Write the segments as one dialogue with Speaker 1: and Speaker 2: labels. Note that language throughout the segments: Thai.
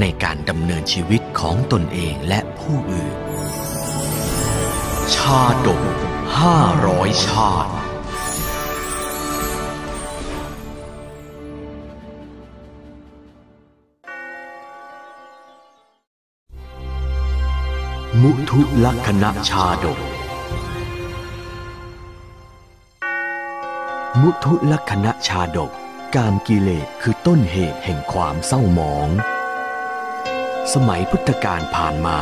Speaker 1: ในการดำเนินชีวิตของตนเองและผู้อื่น ชาดกห้าร้อยชาติ มุทุลักษณะชาดก มุทุลักษณะชาดก การกิเลสคือต้นเหตุแห่งความเศร้าหมอง สมัยพุทธกาลผ่านมา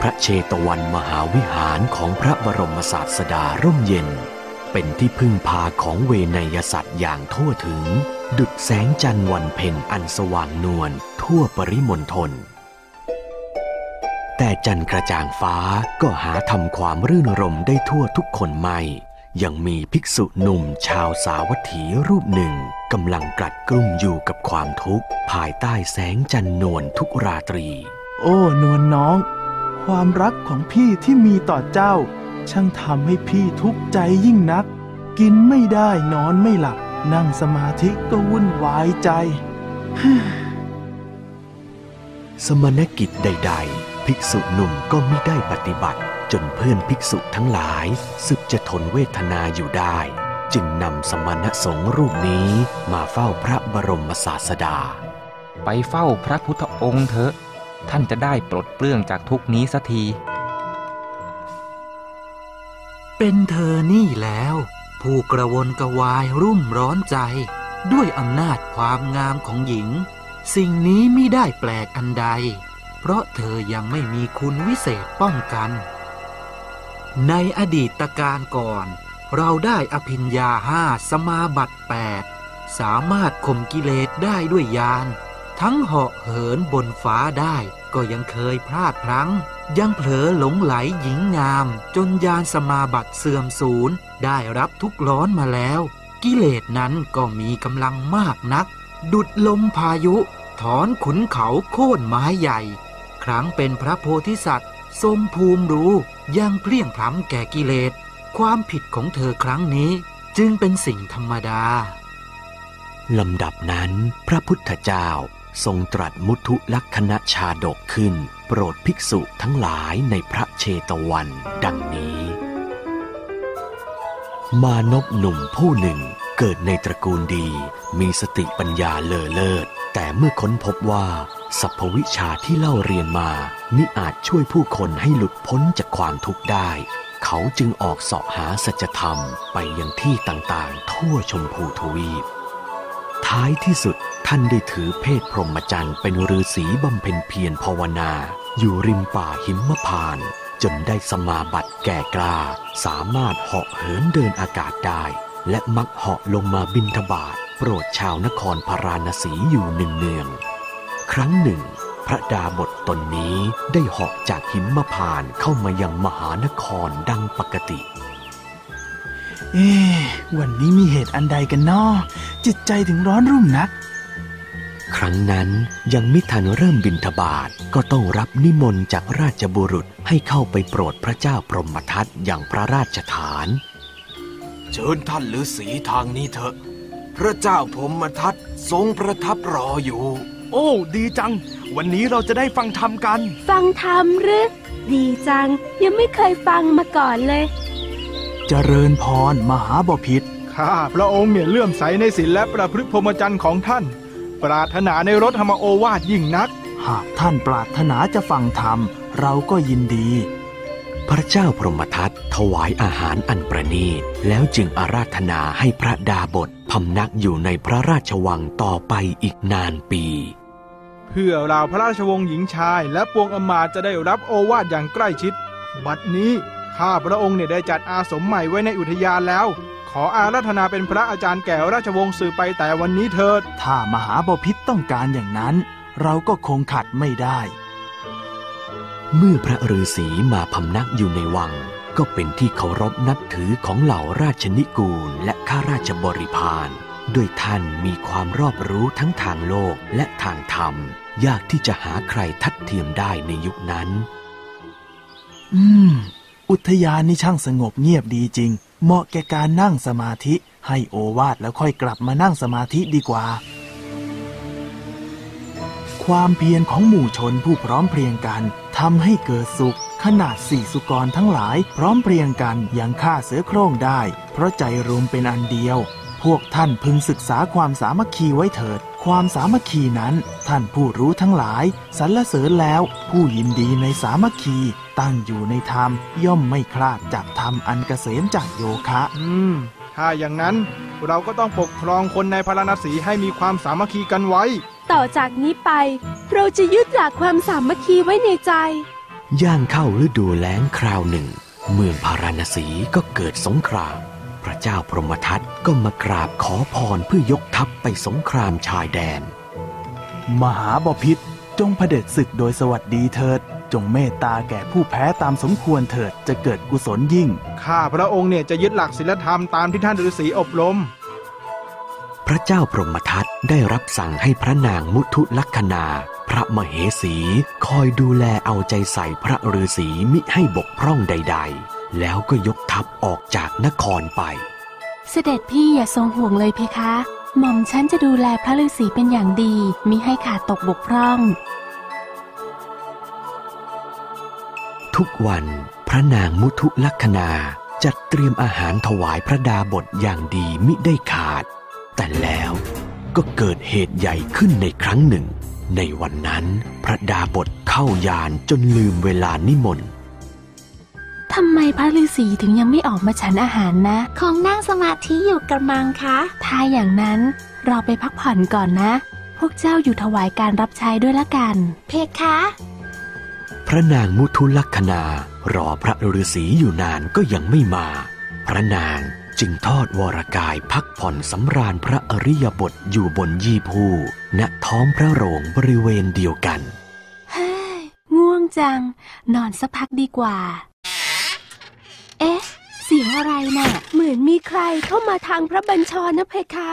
Speaker 1: พระเชตวันมหาวิหารของพระบรมศาสดาร่มเย็น เป็นที่พึ่งพาของเวนยสัตว์อย่างทั่วถึง ดุดแสงจันทร์วันเพ็ญอันสว่างนวลทั่วปริมณฑลแต่จันทร์กระจ่างฟ้าก็หาทำความรื่นรมได้ทั่วทุกคนไม่ ยังมีภิกษุหนุ่มชาวสาวัตถีรูปหนึ่งกำลังกลัดกลุ้มอยู่กับความทุกข์ ภายใต้แสงจันทร์นวลทุกราตรี
Speaker 2: โอ้นวลน้อง ความรักของพี่ที่มีต่อเจ้า ช่างทำให้พี่ทุกข์ใจยิ่งนัก กินไม่ได้นอนไม่หลับ นั่งสมาธิก็วุ่นวายใจ
Speaker 1: สมณกิจใด ๆ ภิกษุหนุ่มก็ไม่ได้ปฏิบัติ จนเพื่อนภิกษุทั้งหลายสึกจะทนเวทนาอยู่ได้ จึงนำสมณสงฆ์รูปนี้มาเฝ้าพระบรมศาสดา
Speaker 3: ไปเฝ้าพระพุทธองค์เถอะ ท่านจะได้ปลดเปลื้องจากทุกนี้สักที
Speaker 4: เป็นเธอนี่แล้ว ผู้กระวนกระวายรุ่มร้อนใจ ด้วยอำนาจความงามของหญิง สิ่งนี้ไม่ได้แปลกอันใด เพราะเธอยังไม่มีคุณวิเศษป้องกัน ในอดีตการก่อน เราได้อภิญญาห้าสมาบัติแปดสามารถข่มกิเลสได้ด้วยยาน ทั้งเหาะเหินบนฟ้าได้ก็ยังเคยพลาดพลั้ง ยังเผลอหลงไหลหญิงงาม จนยานสมาบัติเสื่อมสูญได้รับทุกข์ร้อนมาแล้ว กิเลสนั้นก็มีกำลังมากนัก ดุดลมพายุ ถอนขุนเขาโค่นไม้ใหญ่ ครั้งเป็นพระโพธิสัตว์ ทรงภูมิรู้ยังเพลี่ยงพล้ำแก่กิเลส ความผิดของเธอครั้งนี้จึงเป็นสิ่งธรรมดา
Speaker 1: ลำดับนั้นพระพุทธเจ้าทรงตรัสมุทุลักษณะชาดกขึ้น โปรดภิกษุทั้งหลายในพระเชตวันดังนี้ มานพหนุ่มผู้หนึ่งเกิดในตระกูลดี มีสติปัญญาเลอเลิศ แต่เมื่อค้นพบว่า สัพพวิชาที่เล่าเรียนมามิอาจช่วยผู้คนให้หลุดพ้นจากความทุกข์ได้ เขาจึงออกเสาะหาสัจธรรมไปยังที่ต่างๆ ทั่วชมพูทวีป ท้ายที่สุดท่านได้ถือเพศพรหมจรรย์เป็นฤาษีบำเพ็ญเพียรภาวนา อยู่ริมป่าหิมพานต์จนได้สมาบัติแก่กล้า สามารถเหาะเหินเดินอากาศได้ และมักเหาะลงมาบินทบาทโปรดชาวนครพาราณสีอยู่เนืองๆ ครั้งหนึ่ง พระดาบทตนนี้ได้เหาะจากหิมพานต์เข้ามายังมหานครดังปกติ
Speaker 2: เอ๊ะวันนี้มีเหตุอันใดกันนาะจิตใจถึงร้อนรุ่มนัก
Speaker 1: ครั้งนั้นยังไม่ทันเริ่มบินทบาทก็ต้องรับนิมนต์จากราชบุรุษให้เข้าไปโปรดพระเจ้าพรหมทัตอย่างพระราชฐาน
Speaker 5: เชิญท่านฤาษีทางนี้เถอะ พระเจ้าพรหมทัตทรงประทับรออยู่
Speaker 2: โอ้ ดีจัง วันนี้เราจะได้ฟังธรรมกัน
Speaker 6: ฟังธรรมหรือ ดีจัง ยังไม่เคยฟังมาก่อนเลย
Speaker 2: เจริญพรมหาบพิษ
Speaker 7: ข้าพระองค์เนี่ยเลื่อมใสในศีลและประพฤติพรหมจรรย์ของท่าน ปรารถนาในรถธรรมโอวาทยิ่งนัก
Speaker 2: หากท่านปรารถนาจะฟังธรรม เราก็ยินดี
Speaker 1: พระเจ้าพรหมทัตถวายอาหารอันประณีตแล้วจึงอาราธนาให้พระดาบทพำนักอยู่ในพระราชวังต่อไปอีกนานปี
Speaker 7: เพื่อเราพระราชวงศ์หญิงชาย และปวงอมาตจะได้รับโอวาทอย่างใกล้ชิด บัดนี้ข้าพระองค์เนี่ยได้จัดอาสมใหม่ไว้ในอุทยานแล้ว ขออาราธนาเป็นพระอาจารย์แก่ราชวงศ์สืบไปแต่วันนี้เถิด
Speaker 2: ถ้ามหาบพิษต้องการอย่างนั้น เราก็คงขัดไม่ได้
Speaker 1: เมื่อพระฤาษีมาพำนักอยู่ในวัง ก็เป็นที่เคารพนับถือของเหล่าราชนิกูลและข้าราชบริพาร ด้วยท่านมีความรอบรู้ทั้งทางโลกและทางธรรม ยากที่จะหาใครทัดเทียมได้ในยุคนั้น
Speaker 2: อืม อุทยานนี่ช่างสงบเงียบดีจริง เหมาะแก่การนั่งสมาธิ ให้โอวาทแล้วค่อยกลับมานั่งสมาธิดีกว่า ความเพียรของหมู่ชนผู้พร้อมเพรียงกันทำให้เกิดสุขขนาดสี่สุกรทั้งหลาย พร้อมเพรียงกันยังฆ่าเสือโคร่งได้ เพราะใจรวมเป็นอันเดียว พวกท่านพึงศึกษาความสามัคคีไว้เถิด ความสามัคคีนั้น ท่านผู้รู้ทั้งหลายสรรเสริญแล้ว ผู้ยินดีในสามัคคี ตั้งอยู่ในธรรม ย่อมไม่คลาดจากธรรมอันเกษมจากโยคะ
Speaker 7: อืม ถ้าอย่างนั้นเราก็ต้องปกครองคนในพาราณสีให้มีความสามัคคีกันไว้
Speaker 6: ต่อจากนี้ไป เราจะยึดหลักความสามัคคีไว้ในใจ
Speaker 1: ย่างเข้าฤดูแล้งคราวหนึ่ง เมืองพาราณสีก็เกิดสงคราม พระเจ้าพรหมทัตก็มากราบขอพรเพื่อยกทัพไปสงครามชายแดน
Speaker 2: มหาบพิษจงเผด็จศึกโดยสวัสดีเถิด จงเมตตาแก่ผู้แพ้ตามสมควรเถิดจะเกิดกุศลยิ่ง
Speaker 7: ข้าพระองค์เนี่ยจะยึดหลักศีลธรรมตามที่ท่านฤาษีอบรม
Speaker 1: พระเจ้าพรหมทัตได้รับสั่งให้พระนางมุทุลักษณาพระมเหสี คอยดูแลเอาใจใส่พระฤาษีมิให้บกพร่องใด ๆ แล้วก็ยกทัพออกจากนครไป
Speaker 8: เสด็จพี่อย่าทรงห่วงเลยเพคะ หม่อมฉันจะดูแลพระฤาษีเป็นอย่างดีมิให้ขาดตกบกพร่อง
Speaker 1: ทุกวันพระนางมุทุลักษณาจัดเตรียมอาหารถวายพระดาบทอย่างดีมิได้ขาด แต่แล้วก็เกิดเหตุใหญ่ขึ้นในครั้งหนึ่ง ในวันนั้นพระดาบทเข้ายานจนลืมเวลานิมนต์
Speaker 8: ทำไมพระฤาษีถึงยังไม่ออกมาฉันอาหารนะ
Speaker 9: คงนั่งสมาธิอยู่กระมังคะ
Speaker 8: ถ้าอย่างนั้นเราไปพักผ่อนก่อนนะ พวกเจ้าอยู่ถวายการรับใช้ด้วยละกัน
Speaker 9: เพคะ
Speaker 1: พระนางมุทุลักษณารอพระฤาษีอยู่นานก็ยังไม่มา พระนางจึงทอดวรกายพักผ่อนสำราญพระอริยบทอยู่บนยีภูณท้องพระโรงบริเวณเดียวกัน
Speaker 8: เฮ้ย ง่วงจัง นอนสักพักดีกว่าเอ๊ะเสียงอะไรน่ะ
Speaker 6: เหมือนมีใครเข้ามาทางพระบัญชรนะเพคะ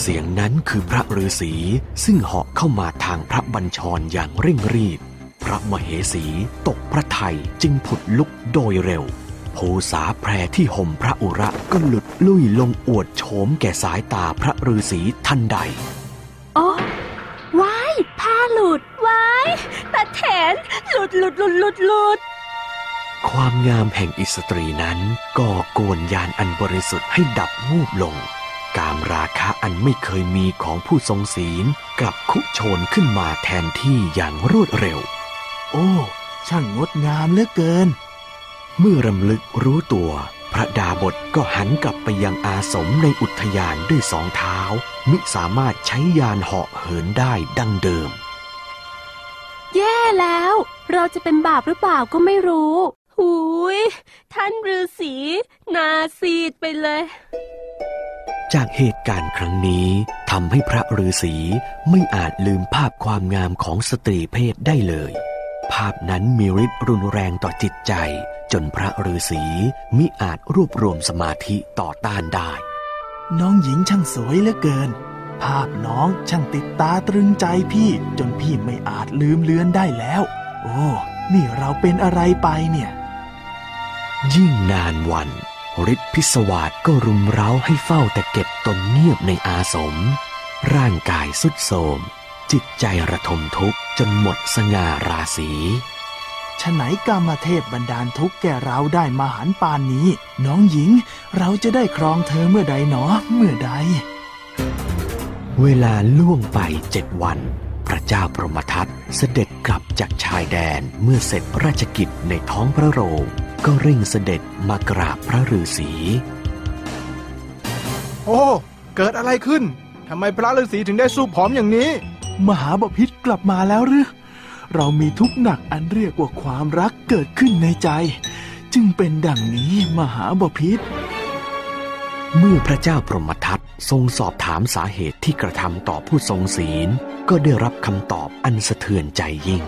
Speaker 1: เสียงนั้นคือพระฤาษีซึ่งเหาะเข้ามาทางพระบัญชรอย่างเร่งรีบ พระมเหสีตกพระทัยจึงผุดลุกโดยเร็วภูษาแพรที่ห่มพระอุระก็หลุดลุ่ยลงอวดโฉมแก่สายตาพระฤาษีทันใด
Speaker 8: โอ้ว้ายผ้าหลุด
Speaker 6: ว้ายตาแถนหลุดหลุดหลุดหลุดหลุด
Speaker 1: ความงามแห่งอิสตรีนั้นก่อกวนยานอันบริสุทธิ์ให้ดับวูบลง กามราคะอันไม่เคยมีของผู้ทรงศีลกลับคุโชนขึ้นมาแทนที่อย่างรวดเร็ว
Speaker 2: โอ้ ช่างงดงามเหลือเกิน
Speaker 1: เมื่อรำลึกรู้ตัว พระดาบทก็หันกลับไปยังอาสมในอุทยานด้วยสองเท้า มิสามารถใช้ยานเหาะเหินได้ดังเดิม
Speaker 6: แย่แล้ว เราจะเป็นบาปหรือเปล่าก็ไม่รู้ หูย ท่านฤาษีหนาซีดไปเลย
Speaker 1: จากเหตุการณ์ครั้งนี้ทำให้พระฤาษีไม่อาจลืมภาพความงามของสตรีเพศได้เลย ภาพนั้นมีฤทธิ์รุนแรงต่อจิตใจ จนพระฤาษีมิอาจรวบรวมสมาธิต่อต้านได้
Speaker 2: น้องหญิงช่างสวยเหลือเกิน ภาพน้องช่างติดตาตรึงใจพี่ จนพี่ไม่อาจลืมเลือนได้แล้ว โอ้ นี่เราเป็นอะไรไปเนี่ย
Speaker 1: ยิ่งนานวันฤทธิ์พิศวาสก็รุมเร้าให้เฝ้าแต่เก็บตนเงียบในอาสม ร่างกายสุดโทรมจิตใจระทมทุกข์จนหมดสง่าราศี
Speaker 2: ฉไหนกามเทพบันดาลทุกข์แก่เราได้มาหันปานนี้ น้องหญิงเราจะได้ครองเธอเมื่อใดหนอเมื่อใด
Speaker 1: เวลาล่วงไปเจ็ดวัน พระเจ้าพรหมทัตเสด็จกลับจากชายแดนเมื่อเสร็จราชกิจในท้องพระโรง ก็เร่งเสด็จมากราบพระฤาษี
Speaker 7: โอ้ เกิดอะไรขึ้น ทำไมพระฤาษีถึงได้สู้ผอมอย่างนี้
Speaker 2: มหาบพิษกลับมาแล้วหรือ เรามีทุกข์หนักอันเรียกว่าความรักเกิดขึ้นในใจ จึงเป็นดังนี้มหาบพิษ
Speaker 1: เมื่อพระเจ้าพรหมทัตทรงสอบถามสาเหตุที่กระทำต่อผู้ทรงศีล ก็ได้รับคำตอบอันสะเทือนใจยิ่ง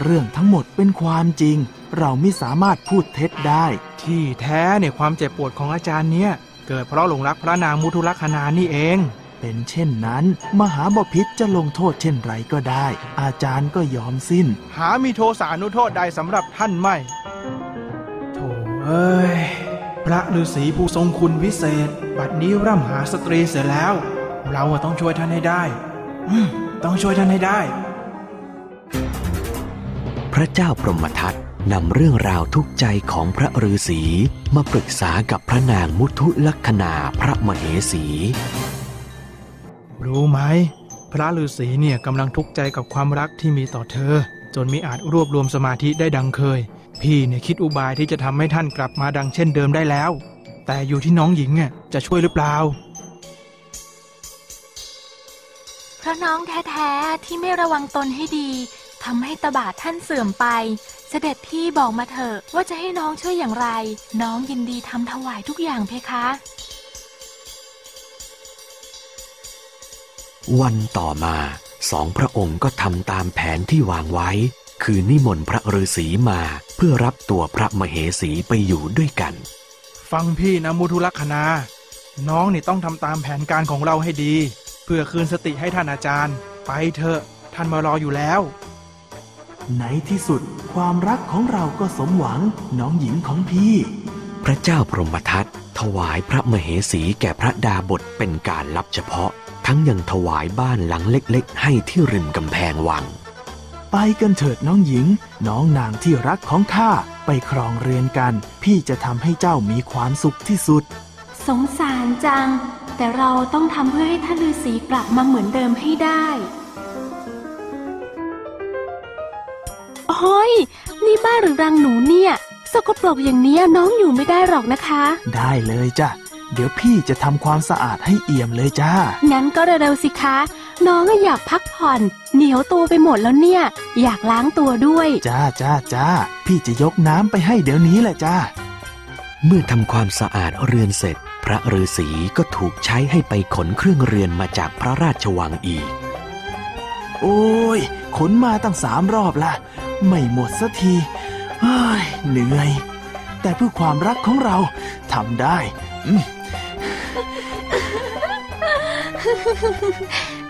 Speaker 2: เรื่องทั้งหมดเป็นความจริง เราไม่สามารถพูดเท็จได้
Speaker 7: ที่แท้เนี่ยความเจ็บปวดของอาจารย์เนี่ย เกิดเพราะหลงรักพระนางมุทุลักษณานี่เอง
Speaker 2: เป็นเช่นนั้น มหาบพิษจะลงโทษเช่นไรก็ได้ อาจารย์ก็ยอมสิ้น
Speaker 7: หามีโทสานุโทษใดสำหรับท่านไม่โถเอ้ยพระฤาษีผู้ทรงคุณวิเศษ บัดนี้ร่ำหาสตรีเสียแล้ว เราอะต้องช่วยท่านให้ได้อืมต้องช่วยท่านให้ได้
Speaker 1: พระเจ้าพรหมทัตนำเรื่องราวทุกข์ใจของพระฤาษีมาปรึกษากับพระนางมุทุลักษณาพระมเหสี
Speaker 7: รู้ไหม พระฤาษีเนี่ยกำลังทุกข์ใจกับความรักที่มีต่อเธอ จนมีอาจรวบรวมสมาธิได้ดังเคย พี่เนี่ยคิดอุบายที่จะทำให้ท่านกลับมาดังเช่นเดิมได้แล้ว แต่อยู่ที่น้องหญิงอะจะช่วยหรือเปล่า
Speaker 8: เพราะน้องแท้ๆที่ไม่ระวังตนให้ดี ทำให้ตบาทท่านเสื่อมไป เสด็จพี่บอกมาเถอะว่าจะให้น้องช่วยอย่างไร น้องยินดีทำถวายทุกอย่างเพคะ
Speaker 1: วันต่อมาสองพระองค์ก็ทำตามแผนที่วางไว้ คือนิมนต์พระฤาษีมาเพื่อรับตัวพระมเหสีไปอยู่ด้วยกัน
Speaker 7: ฟังพี่นะมุทุลักษณาน้องนี่ต้องทำตามแผนการของเราให้ดี เพื่อคืนสติให้ท่านอาจารย์ ไปเถอะท่านมารออยู่แล้ว
Speaker 2: ในที่สุดความรักของเราก็สมหวังน้องหญิงของพี่
Speaker 1: พระเจ้าพรหมทัตถวายพระมเหสีแก่พระดาบทเป็นการลับเฉพาะ ทั้งยังถวายบ้านหลังเล็กๆ ให้ที่ริมกำแพงวัง
Speaker 2: ไปกันเถิดน้องหญิง น้องนางที่รักของข้าไปครองเรือนกัน พี่จะทำให้เจ้ามีความสุขที่สุด
Speaker 8: สงสารจัง แต่เราต้องทำเพื่อให้ท่านฤาษีกลับมาเหมือนเดิมให้ได้ บ้านหรือรังหนูเนี่ย สกปรกอย่างเนี้ยน้องอยู่ไม่ได้หรอกนะคะ
Speaker 2: ได้เลยจ้ะ เดี๋ยวพี่จะทำความสะอาดให้เอี่ยมเลยจ้า
Speaker 8: งั้นก็เร็วๆสิคะ น้องอยากพักผ่อน เหนียวตัวไปหมดแล้วเนี่ย อยากล้างตัวด้วย
Speaker 2: จ้าจ้าจ้า พี่จะยกน้ำไปให้เดี๋ยวนี้แหละจ้า
Speaker 1: เมื่อทำความสะอาดเรือนเสร็จ พระฤาษีก็ถูกใช้ให้ไปขนเครื่องเรือนมาจากพระราชวังอีก
Speaker 2: โอ้ย ขนมาตั้งสามรอบละ ไม่หมดสักทีเฮ้ยเหนื่อย แต่เพื่อความรักของเราทำได้อืม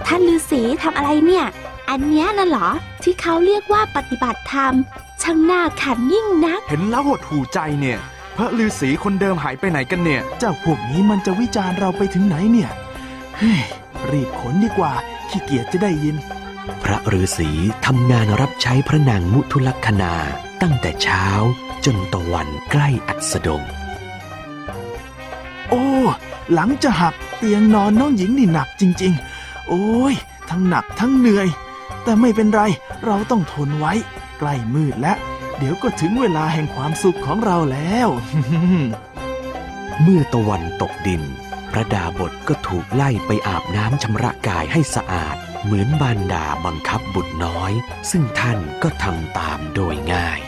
Speaker 9: ท่านฤาษีทำอะไรเนี่ย อันเนี้ยน่ะเหรอ ที่เขาเรียกว่าปฏิบัติธรรม ช่างน่าขันยิ่งนัก
Speaker 10: เห็นแล้วหดหูใจเนี่ย พระฤาษีคนเดิมหายไปไหนกันเนี่ย
Speaker 2: เจ้าพวกนี้มันจะวิจารณ์เราไปถึงไหนเนี่ยเฮ้ยรีบขนดีกว่าขี้เกียจจะได้ยิน
Speaker 1: พระฤาษีทำงานรับใช้พระนางมุทุลักษณาตั้งแต่เช้าจนตะวันใกล้อัสดง
Speaker 2: โอ้ หลังจะหักเตียงนอนน้องหญิงนี่หนักจริง ๆ โอ้ย ทั้งหนักทั้งเหนื่อย แต่ไม่เป็นไร เราต้องทนไว้ ใกล้มืดแล้ว เดี๋ยวก็ถึงเวลาแห่งความสุขของเราแล้ว
Speaker 1: เมื่อตะวันตกดิน พระดาบทก็ถูกไล่ไปอาบน้ำชำระกายให้สะอาด เหมือนบานดาบังคับบุตรน้อย ซึ่งท่านก็ทำตามโดยง่าย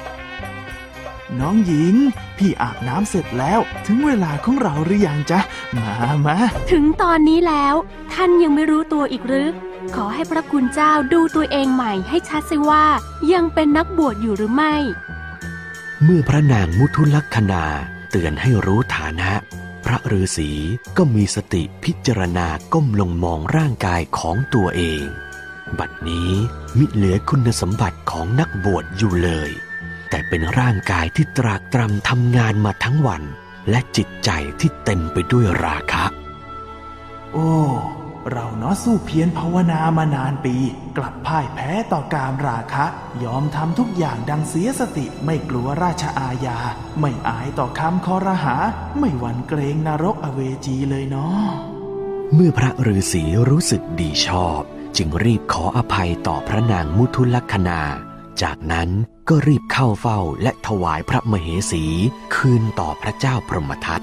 Speaker 2: น้องหญิง พี่อาบน้ำเสร็จแล้ว ถึงเวลาของเราหรือยังจ๊ะ มามา
Speaker 8: ถึงตอนนี้แล้ว ท่านยังไม่รู้ตัวอีกหรือ ขอให้พระคุณเจ้าดูตัวเองใหม่ให้ชัดสิว่า ยังเป็นนักบวชอยู่หรือไม่
Speaker 1: เมื่อพระนางมุทุลักษณาเตือนให้รู้ฐานะ พระฤาษีก็มีสติพิจารณาก้มลงมองร่างกายของตัวเอง บัดนี้มิเหลือคุณสมบัติของนักบวชอยู่เลย แต่เป็นร่างกายที่ตรากตรำทำงานมาทั้งวัน และจิตใจที่เต็มไปด้วยราคะ
Speaker 2: โอ้ เราเนาะสู้เพียรภาวนามานานปี กลับพ่ายแพ้ต่อการราคะ ยอมทำทุกอย่างดังเสียสติไม่กลัวราชอาญา ไม่อายต่อคำคอรหา ไม่หวั่นเกรงนรกอเวจีเลยเนาะ
Speaker 1: เมื่อพระฤาษีรู้สึกดีชอบ จึงรีบขออภัยต่อพระนางมุทุลักษณาจากนั้นก็รีบเข้าเฝ้าและถวายพระมเหสี คืนต่อพระเจ้าพรหมทัต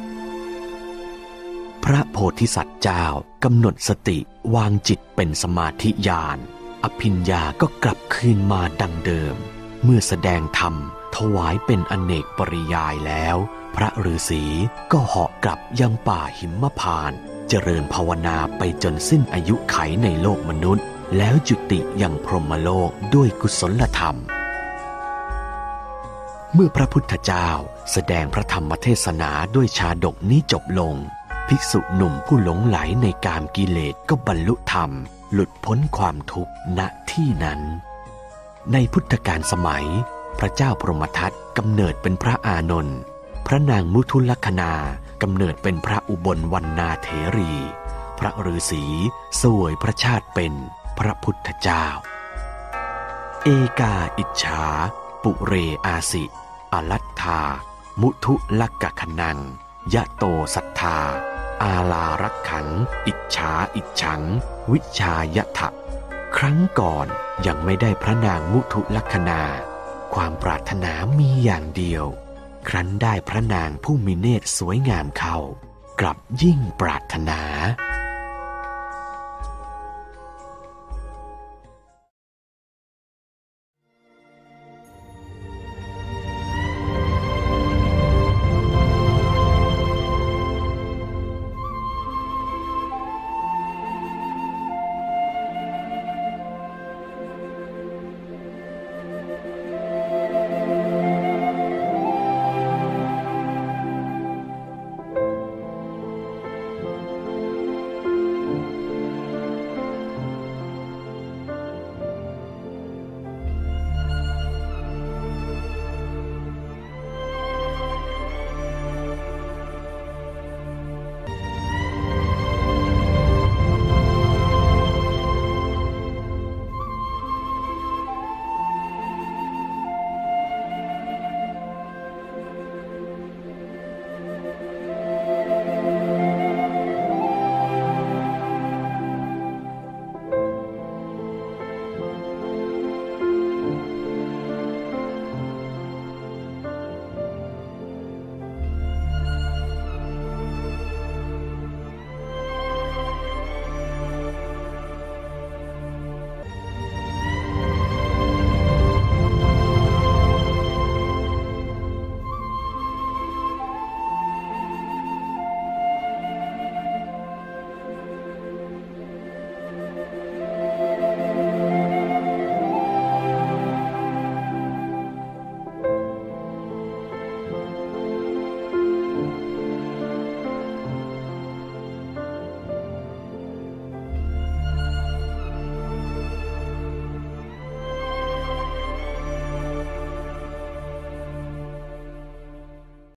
Speaker 1: พระโพธิสัตว์เจ้า กำหนดสติวางจิตเป็นสมาธิญาณอภิญญาก็กลับคืนมาดังเดิม เมื่อแสดงธรรม ถวายเป็นอเนกปริยายแล้ว พระฤาษีก็เหาะกลับยังป่าหิมพานตเจริญภาวนาไปจนสิ้นอายุไขในโลกมนุษย์ แล้วจุติยังพรหมโลกด้วยกุศลธรรม เมื่อพระพุทธเจ้าแสดงพระธรรมเทศนาด้วยชาดกนี้จบลง ภิกษุหนุ่มผู้หลงไหลในกามกิเลสก็บรรลุธรรม หลุดพ้นความทุกข์ณที่นั้น ในพุทธกาลสมัย พระเจ้าพรหมทัตกำเนิดเป็นพระอานนท์พระนางมุทุลักษณากำเนิดเป็นพระอุบลวันนาเถรี พระฤาษีสวยพระชาติเป็นพระพุทธเจ้า เอกาอิจฉา ปุเรอาสิ อลัตธา มุทุลกกะขนัง ยะโตสัทธา อาลารักขัง อิจฉาอิจฉัง วิชายะทะครั้งก่อนยังไม่ได้พระนางมุทุลักษณา ความปรารถนามีอย่างเดียว ครั้นได้พระนางผู้มีเนตรสวยงามเข้า กลับยิ่งปรารถนา